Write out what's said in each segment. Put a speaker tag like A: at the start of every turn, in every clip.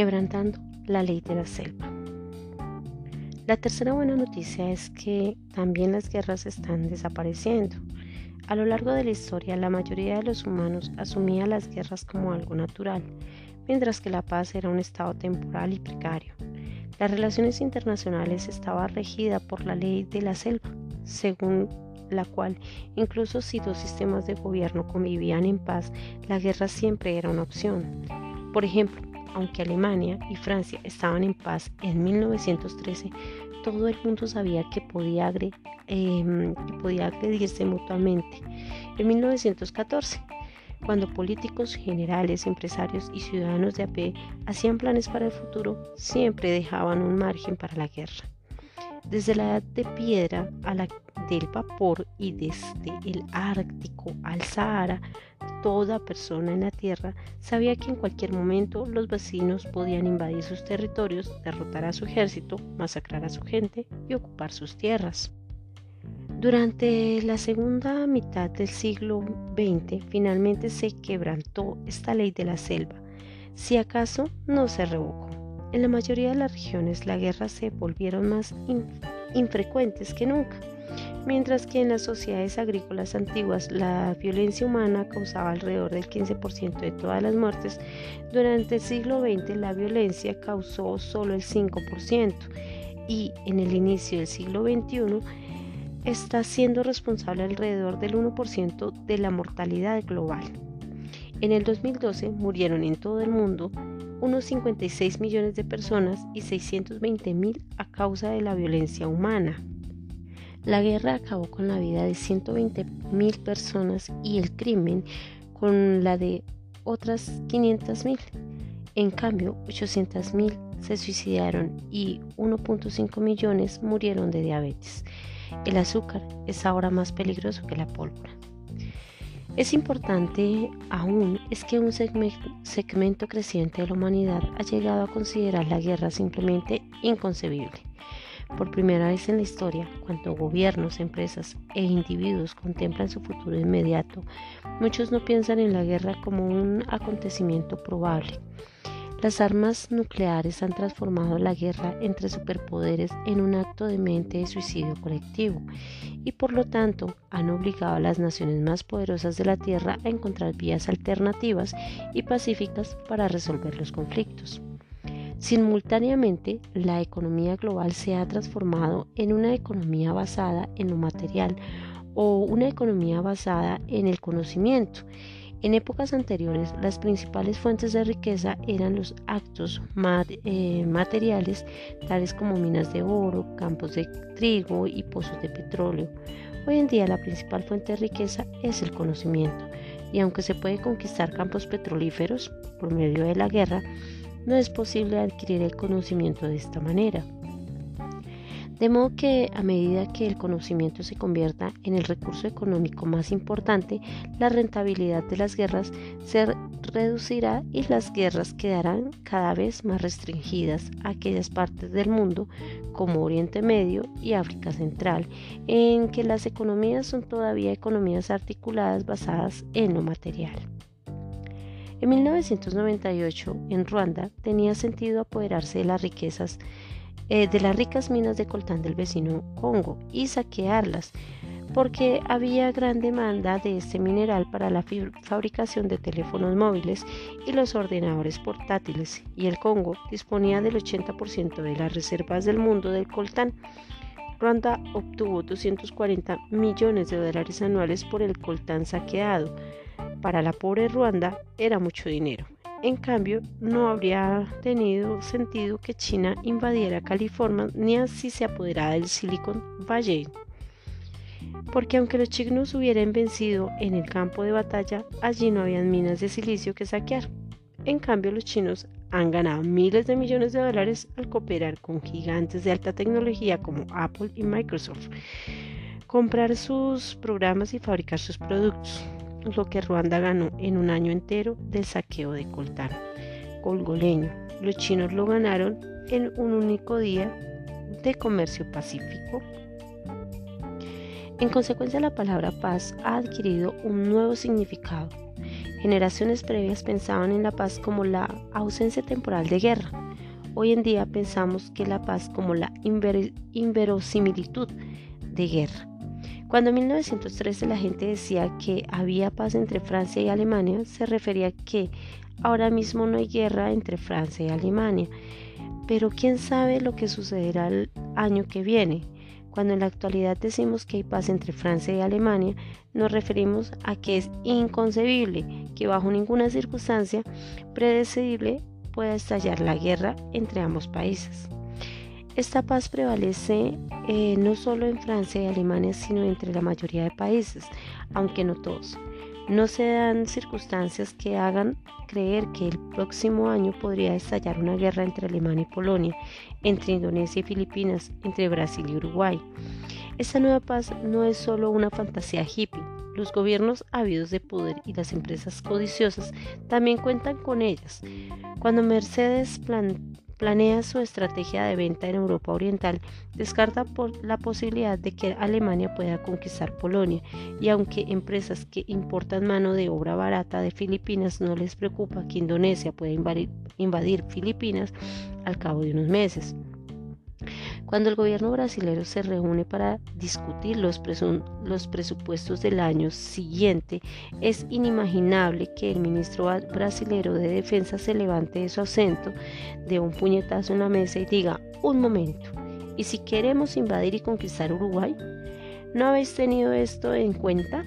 A: quebrantando la ley de la selva. La tercera buena noticia es que también las guerras están desapareciendo. A lo largo de la historia, la mayoría de los humanos asumía las guerras como algo natural, mientras que la paz era un estado temporal y precario. Las relaciones internacionales estaban regidas por la ley de la selva, según la cual, incluso si dos sistemas de gobierno convivían en paz, la guerra siempre era una opción. Por ejemplo, aunque Alemania y Francia estaban en paz en 1913, todo el mundo sabía que podía, em, agredirse mutuamente. En 1914, cuando políticos, generales, empresarios y ciudadanos de AP hacían planes para el futuro, siempre dejaban un margen para la guerra. Desde la edad de piedra a la del vapor y desde el Ártico al Sahara, toda persona en la Tierra sabía que en cualquier momento los vecinos podían invadir sus territorios, derrotar a su ejército, masacrar a su gente y ocupar sus tierras. Durante la segunda mitad del siglo XX finalmente se quebrantó esta ley de la selva, si acaso no se revocó. En la mayoría de las regiones las guerras se volvieron más infrecuentes que nunca, mientras que en las sociedades agrícolas antiguas la violencia humana causaba alrededor del 15% de todas las muertes, durante el siglo XX la violencia causó solo el 5% y en el inicio del siglo XXI está siendo responsable alrededor del 1% de la mortalidad global. En el 2012 murieron en todo el mundo unos 56 millones de personas y 620 mil a causa de la violencia humana. La guerra acabó con la vida de 120 mil personas y el crimen con la de otras 500 mil. En cambio, 800 mil se suicidaron y 1.5 millones murieron de diabetes. El azúcar es ahora más peligroso que la pólvora. Es importante aún es que un segmento creciente de la humanidad ha llegado a considerar la guerra simplemente inconcebible. Por primera vez en la historia, cuando gobiernos, empresas e individuos contemplan su futuro inmediato, muchos no piensan en la guerra como un acontecimiento probable, las armas nucleares han transformado la guerra entre superpoderes en un acto de mente de suicidio colectivo y por lo tanto han obligado a las naciones más poderosas de la Tierra a encontrar vías alternativas y pacíficas para resolver los conflictos. Simultáneamente, la economía global se ha transformado en una economía basada en lo material o una economía basada en el conocimiento en épocas anteriores, las principales fuentes de riqueza eran los actos eh, materiales, tales como minas de oro, campos de trigo y pozos de petróleo. Hoy en día la principal fuente de riqueza es el conocimiento, y aunque se puede conquistar campos petrolíferos por medio de la guerra, no es posible adquirir el conocimiento de esta manera. De modo que a medida que el conocimiento se convierta en el recurso económico más importante, la rentabilidad de las guerras se reducirá y las guerras quedarán cada vez más restringidas a aquellas partes del mundo como Oriente Medio y África Central, en que las economías son todavía economías articuladas basadas en lo material. En 1998, en Ruanda, tenía sentido apoderarse de las riquezas eh, de las ricas minas de coltán del vecino Congo y saquearlas, porque había gran demanda de este mineral para la fabricación de teléfonos móviles y los ordenadores portátiles, y el Congo disponía del 80% de las reservas del mundo del coltán. Ruanda obtuvo 240 millones de dólares anuales por el coltán saqueado. Para la pobre Ruanda era mucho dinero. En cambio, no habría tenido sentido que China invadiera California ni así se apoderara del Silicon Valley. Porque aunque los chinos hubieran vencido en el campo de batalla, allí no habían minas de silicio que saquear. En cambio, los chinos han ganado miles de millones de dólares al cooperar con gigantes de alta tecnología como Apple y Microsoft, comprar sus programas y fabricar sus productos lo que Ruanda ganó en un año entero del saqueo de coltán colgoleño. Los chinos lo ganaron en un único día de comercio pacífico. En consecuencia, la palabra paz ha adquirido un nuevo significado. Generaciones previas pensaban en la paz como la ausencia temporal de guerra. Hoy en día pensamos que la paz como la inverosimilitud de guerra. Cuando en 1913 la gente decía que había paz entre Francia y Alemania, se refería que ahora mismo no hay guerra entre Francia y Alemania. Pero quién sabe lo que sucederá el año que viene. Cuando en la actualidad decimos que hay paz entre Francia y Alemania, nos referimos a que es inconcebible que bajo ninguna circunstancia predecible pueda estallar la guerra entre ambos países. Esta paz prevalece eh, no solo en Francia y Alemania, sino entre la mayoría de países, aunque no todos. No se dan circunstancias que hagan creer que el próximo año podría estallar una guerra entre Alemania y Polonia, entre Indonesia y Filipinas, entre Brasil y Uruguay. Esta nueva paz no es solo una fantasía hippie. Los gobiernos ávidos de poder y las empresas codiciosas también cuentan con ellas. Cuando Mercedes plan planea su estrategia de venta en Europa Oriental, descarta la posibilidad de que Alemania pueda conquistar Polonia, y aunque empresas que importan mano de obra barata de Filipinas no les preocupa que Indonesia pueda invadir Filipinas al cabo de unos meses. Cuando el gobierno brasileño se reúne para discutir los, presupuestos del año siguiente, es inimaginable que el ministro brasileño de Defensa se levante de su acento, de un puñetazo en la mesa y diga, un momento, ¿y si queremos invadir y conquistar Uruguay? ¿No habéis tenido esto en cuenta?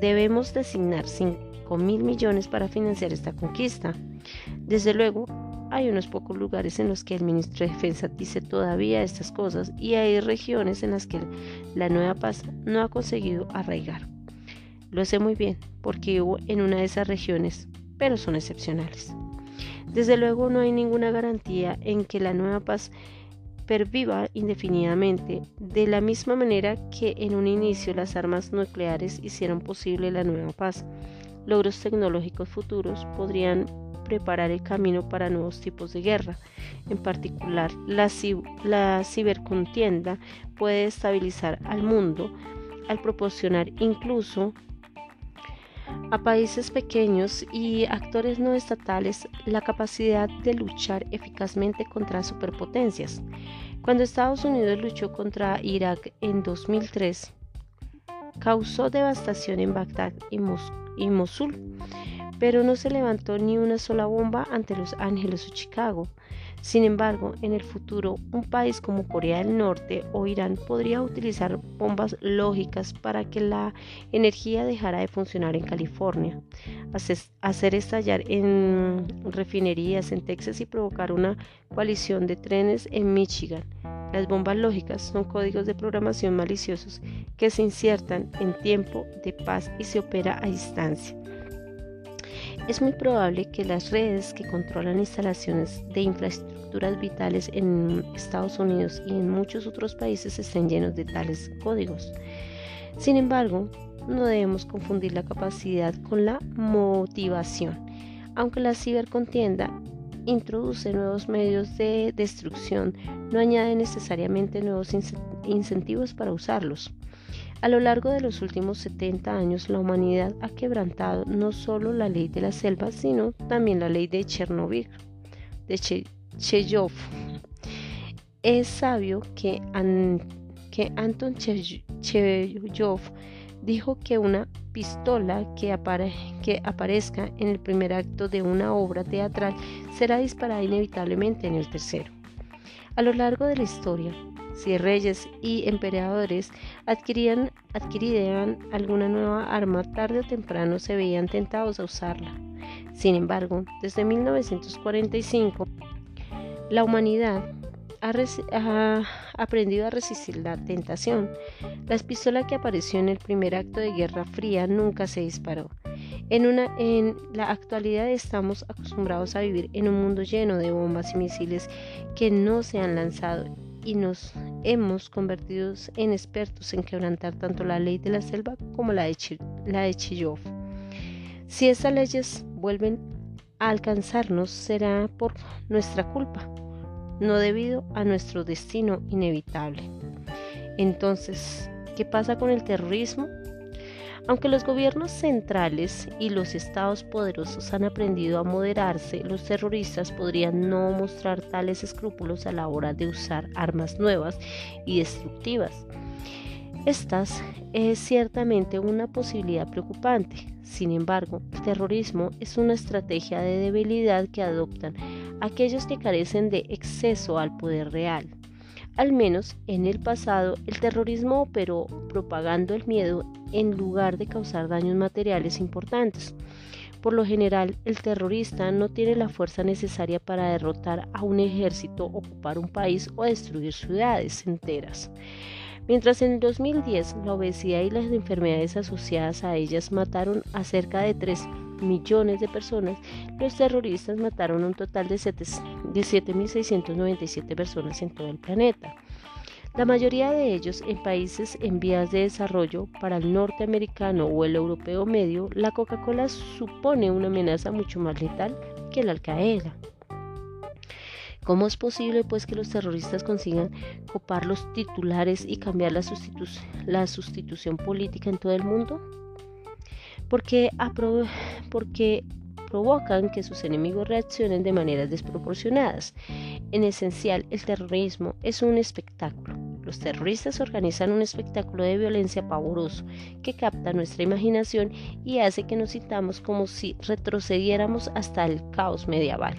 A: Debemos designar 5 mil millones para financiar esta conquista. Desde luego, hay unos pocos lugares en los que el ministro de Defensa dice todavía estas cosas y hay regiones en las que la nueva paz no ha conseguido arraigar. Lo sé muy bien porque hubo en una de esas regiones, pero son excepcionales. Desde luego no hay ninguna garantía en que la nueva paz perviva indefinidamente, de la misma manera que en un inicio las armas nucleares hicieron posible la nueva paz. Logros tecnológicos futuros podrían preparar el camino para nuevos tipos de guerra. En particular, la, cibercontienda puede estabilizar al mundo al proporcionar incluso a países pequeños y actores no estatales la capacidad de luchar eficazmente contra superpotencias. Cuando Estados Unidos luchó contra Irak en 2003, causó devastación en Bagdad y Mosul pero no se levantó ni una sola bomba ante Los Ángeles o Chicago. Sin embargo, en el futuro, un país como Corea del Norte o Irán podría utilizar bombas lógicas para que la energía dejara de funcionar en California, hacer estallar en refinerías en Texas y provocar una coalición de trenes en Michigan. Las bombas lógicas son códigos de programación maliciosos que se insertan en tiempo de paz y se opera a distancia. Es muy probable que las redes que controlan instalaciones de infraestructuras vitales en Estados Unidos y en muchos otros países estén llenos de tales códigos. Sin embargo, no debemos confundir la capacidad con la motivación. Aunque la cibercontienda introduce nuevos medios de destrucción, no añade necesariamente nuevos incentivos para usarlos. A lo largo de los últimos 70 años, la humanidad ha quebrantado no solo la ley de la selva, sino también la ley de Chernobyl, de Cheyov. Es sabio que, Anton Cheyov dijo que una pistola que, que aparezca en el primer acto de una obra teatral será disparada inevitablemente en el tercero. A lo largo de la historia, si reyes y emperadores adquirían, adquirirían alguna nueva arma, tarde o temprano se veían tentados a usarla. Sin embargo, desde 1945, la humanidad ha, aprendido a resistir la tentación. La pistola que apareció en el primer acto de Guerra Fría nunca se disparó. En, una, en la actualidad estamos acostumbrados a vivir en un mundo lleno de bombas y misiles que no se han lanzado y nos hemos convertido en expertos en quebrantar tanto la ley de la selva como la de, la. Si esas leyes vuelven a alcanzarnos será por nuestra culpa, no debido a nuestro destino inevitable. Entonces, ¿Qué pasa con el terrorismo? Aunque los gobiernos centrales y los estados poderosos han aprendido a moderarse, los terroristas podrían no mostrar tales escrúpulos a la hora de usar armas nuevas y destructivas. Estas es ciertamente una posibilidad preocupante. Sin embargo, el terrorismo es una estrategia de debilidad que adoptan aquellos que carecen de exceso al poder real. Al menos en el pasado, el terrorismo operó propagando el miedo en lugar de causar daños materiales importantes. Por lo general, el terrorista no tiene la fuerza necesaria para derrotar a un ejército, ocupar un país o destruir ciudades enteras. Mientras en el 2010 la obesidad y las enfermedades asociadas a ellas mataron a cerca de 3 millones de personas, los terroristas mataron un total de 7.697 personas en todo el planeta. La mayoría de ellos en países en vías de desarrollo, para el norteamericano o el europeo medio, la Coca-Cola supone una amenaza mucho más letal que la Al-Qaeda. ¿Cómo es posible pues que los terroristas consigan copar los titulares y cambiar la, la sustitución política en todo el mundo? Porque, provocan que sus enemigos reaccionen de maneras desproporcionadas. En esencial, el terrorismo es un espectáculo. Los terroristas organizan un espectáculo de violencia pavoroso que capta nuestra imaginación y hace que nos sintamos como si retrocediéramos hasta el caos medieval.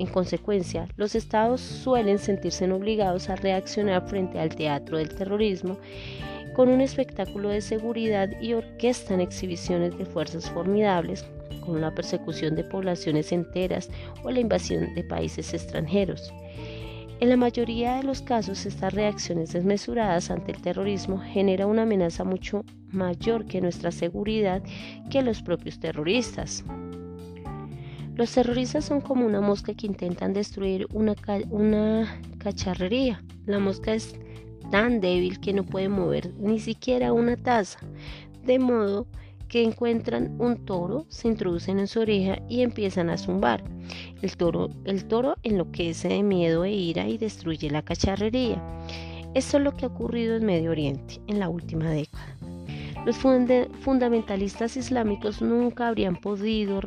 A: En consecuencia, los estados suelen sentirse obligados a reaccionar frente al teatro del terrorismo con un espectáculo de seguridad y orquestan exhibiciones de fuerzas formidables, con la persecución de poblaciones enteras o la invasión de países extranjeros. En la mayoría de los casos, estas reacciones desmesuradas ante el terrorismo generan una amenaza mucho mayor que nuestra seguridad que los propios terroristas. Los terroristas son como una mosca que intentan destruir una, una cacharrería. La mosca es tan débil que no puede mover ni siquiera una taza, de modo que encuentran un toro, se introducen en su oreja y empiezan a zumbar. El toro, el toro enloquece de miedo e ira y destruye la cacharrería. Esto es lo que ha ocurrido en Medio Oriente en la última década. Los fundamentalistas islámicos nunca habrían podido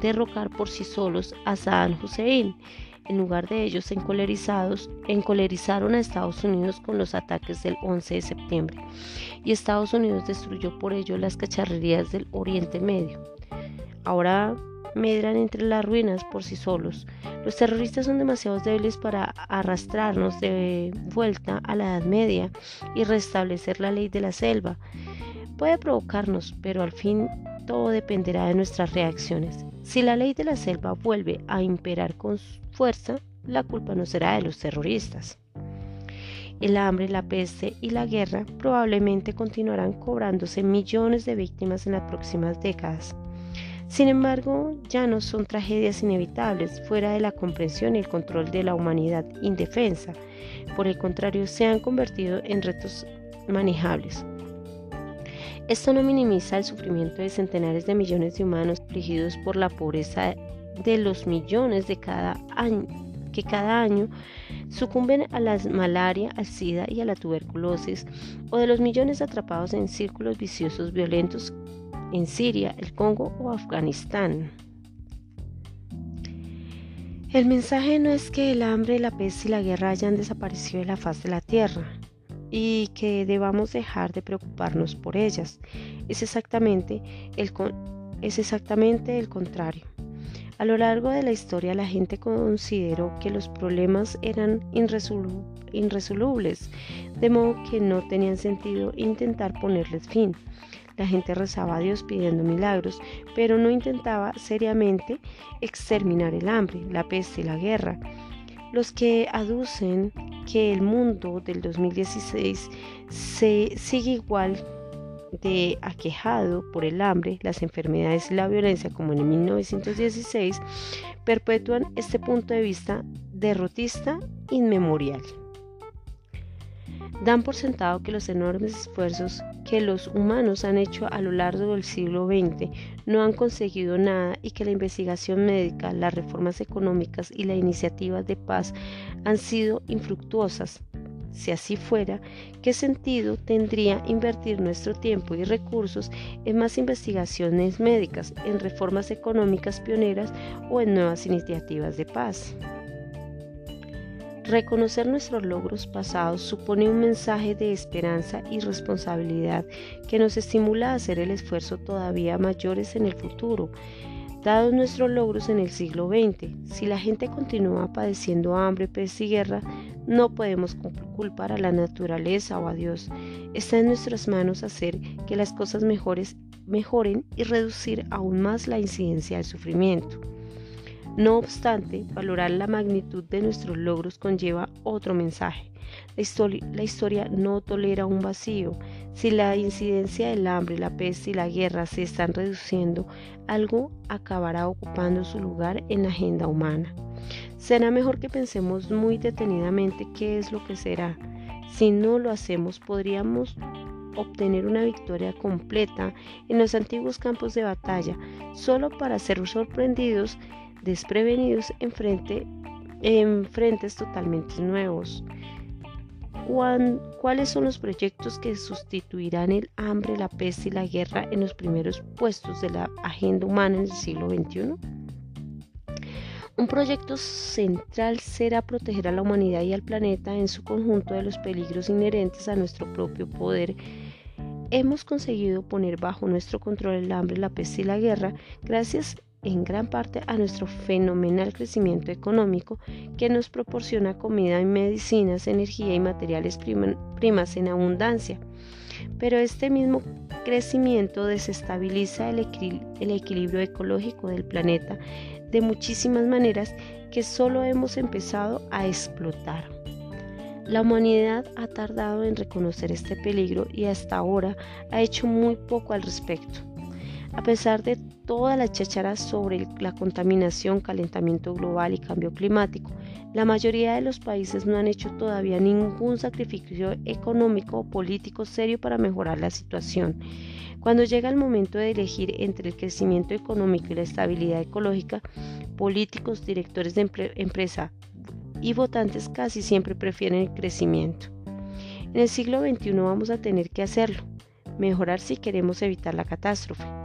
A: derrocar por sí solos a Saddam Hussein en lugar de ellos, encolerizados, encolerizaron a Estados Unidos con los ataques del 11 de septiembre y Estados Unidos destruyó por ello las cacharrerías del Oriente Medio. Ahora medran entre las ruinas por sí solos. Los terroristas son demasiado débiles para arrastrarnos de vuelta a la Edad Media y restablecer la ley de la selva. Puede provocarnos, pero al fin todo dependerá de nuestras reacciones. Si la ley de la selva vuelve a imperar con fuerza, la culpa no será de los terroristas. El hambre, la peste y la guerra probablemente continuarán cobrándose millones de víctimas en las próximas décadas. Sin embargo, ya no son tragedias inevitables fuera de la comprensión y el control de la humanidad indefensa. Por el contrario, se han convertido en retos manejables. Esto no minimiza el sufrimiento de centenares de millones de humanos afligidos por la pobreza de los millones de cada año que cada año sucumben a la malaria, al SIDA y a la tuberculosis, o de los millones atrapados en círculos viciosos violentos en Siria, el Congo o Afganistán. El mensaje no es que el hambre, la peste y la guerra hayan desaparecido de la faz de la tierra y que debamos dejar de preocuparnos por ellas. Es exactamente el, es exactamente el contrario. A lo largo de la historia la gente consideró que los problemas eran irresolubles, de modo que no tenían sentido intentar ponerles fin. La gente rezaba a Dios pidiendo milagros, pero no intentaba seriamente exterminar el hambre, la peste y la guerra. Los que aducen que el mundo del 2016 se sigue igual de aquejado por el hambre, las enfermedades y la violencia como en 1916, perpetúan este punto de vista derrotista inmemorial. Dan por sentado que los enormes esfuerzos que los humanos han hecho a lo largo del siglo XX no han conseguido nada y que la investigación médica, las reformas económicas y las iniciativas de paz han sido infructuosas. Si así fuera, ¿qué sentido tendría invertir nuestro tiempo y recursos en más investigaciones médicas, en reformas económicas pioneras o en nuevas iniciativas de paz? Reconocer nuestros logros pasados supone un mensaje de esperanza y responsabilidad que nos estimula a hacer el esfuerzo todavía mayores en el futuro. Dados nuestros logros en el siglo XX, si la gente continúa padeciendo hambre, pez y guerra, no podemos culpar a la naturaleza o a Dios. Está en nuestras manos hacer que las cosas mejores mejoren y reducir aún más la incidencia del sufrimiento. No obstante, valorar la magnitud de nuestros logros conlleva otro mensaje. La historia, no tolera un vacío. Si la incidencia del hambre, la peste y la guerra se están reduciendo, algo acabará ocupando su lugar en la agenda humana. Será mejor que pensemos muy detenidamente qué es lo que será. Si no lo hacemos, podríamos obtener una victoria completa en los antiguos campos de batalla, solo para ser sorprendidos desprevenidos en, frente, en frentes totalmente nuevos. ¿Cuáles son los proyectos que sustituirán el hambre, la peste y la guerra en los primeros puestos de la agenda humana en el siglo XXI? Un proyecto central será proteger a la humanidad y al planeta en su conjunto de los peligros inherentes a nuestro propio poder. Hemos conseguido poner bajo nuestro control el hambre, la peste y la guerra gracias en gran parte a nuestro fenomenal crecimiento económico que nos proporciona comida y medicinas, energía y materiales primas en abundancia. Pero este mismo crecimiento desestabiliza el, equilibrio ecológico del planeta de muchísimas maneras que solo hemos empezado a explotar. La humanidad ha tardado en reconocer este peligro y hasta ahora ha hecho muy poco al respecto. A pesar de toda la cháchara sobre la contaminación, calentamiento global y cambio climático, la mayoría de los países no han hecho todavía ningún sacrificio económico o político serio para mejorar la situación. Cuando llega el momento de elegir entre el crecimiento económico y la estabilidad ecológica, políticos, directores de empresa y votantes casi siempre prefieren el crecimiento. En el siglo XXI vamos a tener que hacerlo, mejorar si queremos evitar la catástrofe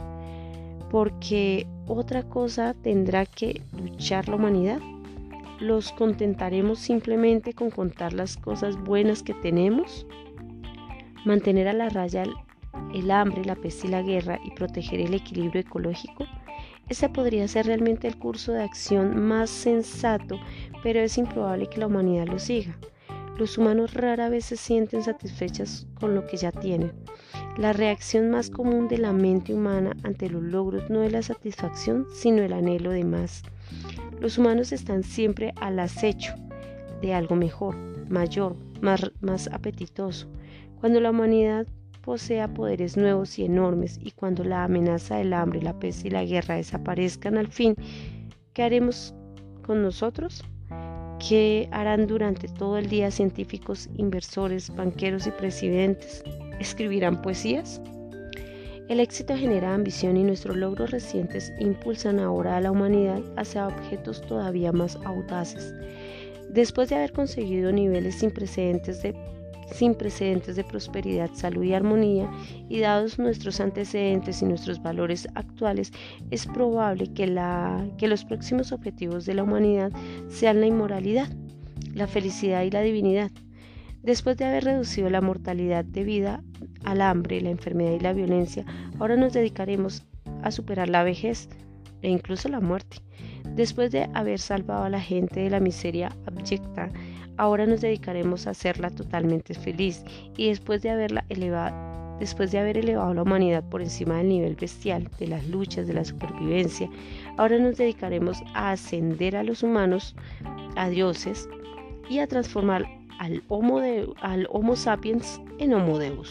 A: porque otra cosa tendrá que luchar la humanidad. ¿Los contentaremos simplemente con contar las cosas buenas que tenemos? ¿Mantener a la raya el hambre, la peste y la guerra y proteger el equilibrio ecológico? Ese podría ser realmente el curso de acción más sensato, pero es improbable que la humanidad lo siga. Los humanos rara vez se sienten satisfechos con lo que ya tienen. La reacción más común de la mente humana ante los logros no es la satisfacción, sino el anhelo de más. Los humanos están siempre al acecho de algo mejor, mayor, más, apetitoso. Cuando la humanidad posea poderes nuevos y enormes y cuando la amenaza del hambre, la peste y la guerra desaparezcan al fin, ¿qué haremos con nosotros? ¿Qué harán durante todo el día científicos, inversores, banqueros y presidentes? ¿Escribirán poesías? El éxito genera ambición y nuestros logros recientes impulsan ahora a la humanidad hacia objetos todavía más audaces. Después de haber conseguido niveles sin precedentes de sin precedentes de prosperidad, salud y armonía, y dados nuestros antecedentes y nuestros valores actuales, es probable que, la, que los próximos objetivos de la humanidad sean la inmoralidad, la felicidad y la divinidad. Después de haber reducido la mortalidad debida al hambre, la enfermedad y la violencia, ahora nos dedicaremos a superar la vejez e incluso la muerte. Después de haber salvado a la gente de la miseria abyecta, Ahora nos dedicaremos a hacerla totalmente feliz y después de haberla elevado después de haber elevado a la humanidad por encima del nivel bestial, de las luchas, de la supervivencia, ahora nos dedicaremos a ascender a los humanos, a dioses, y a transformar al Homo, de, al homo sapiens en Homo Deus.